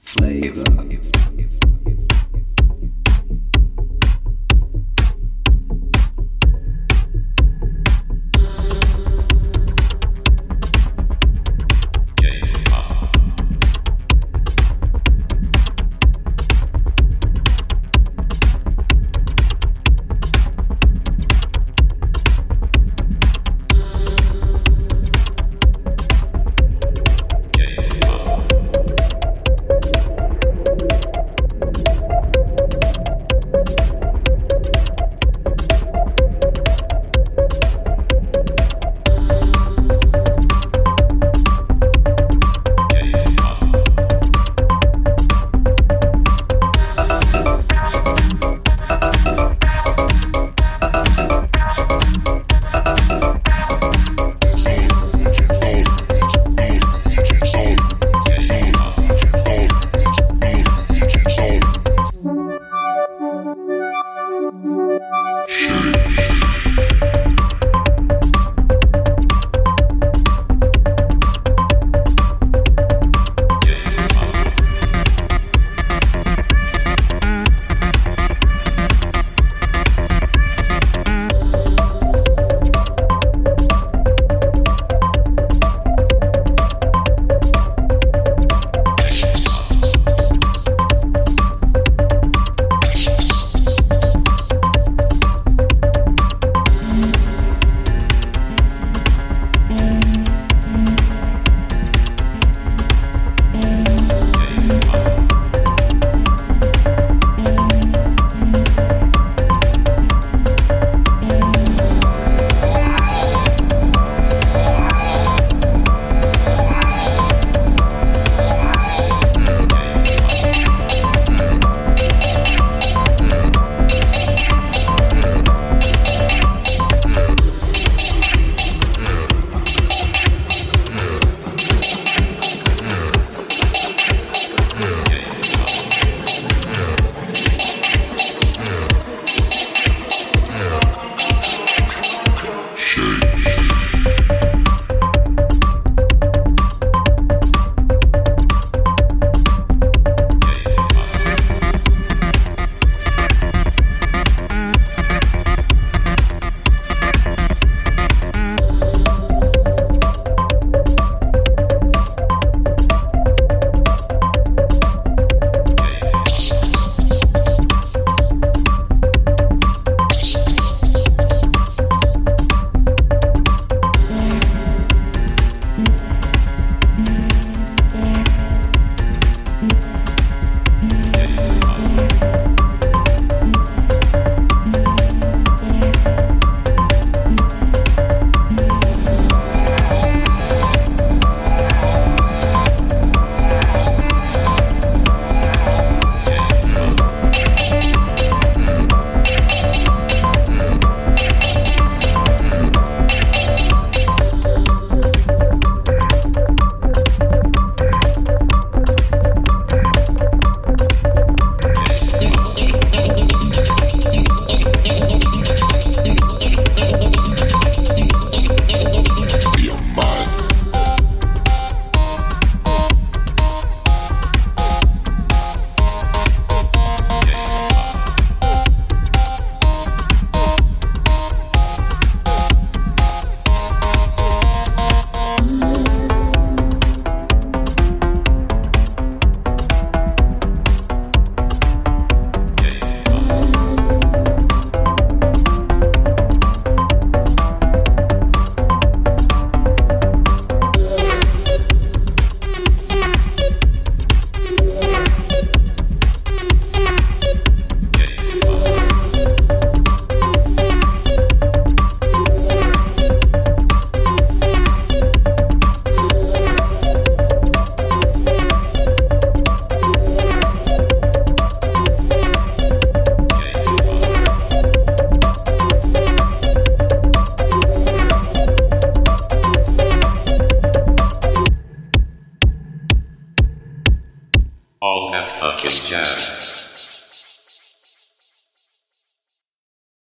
Flavor. that fucking jazz.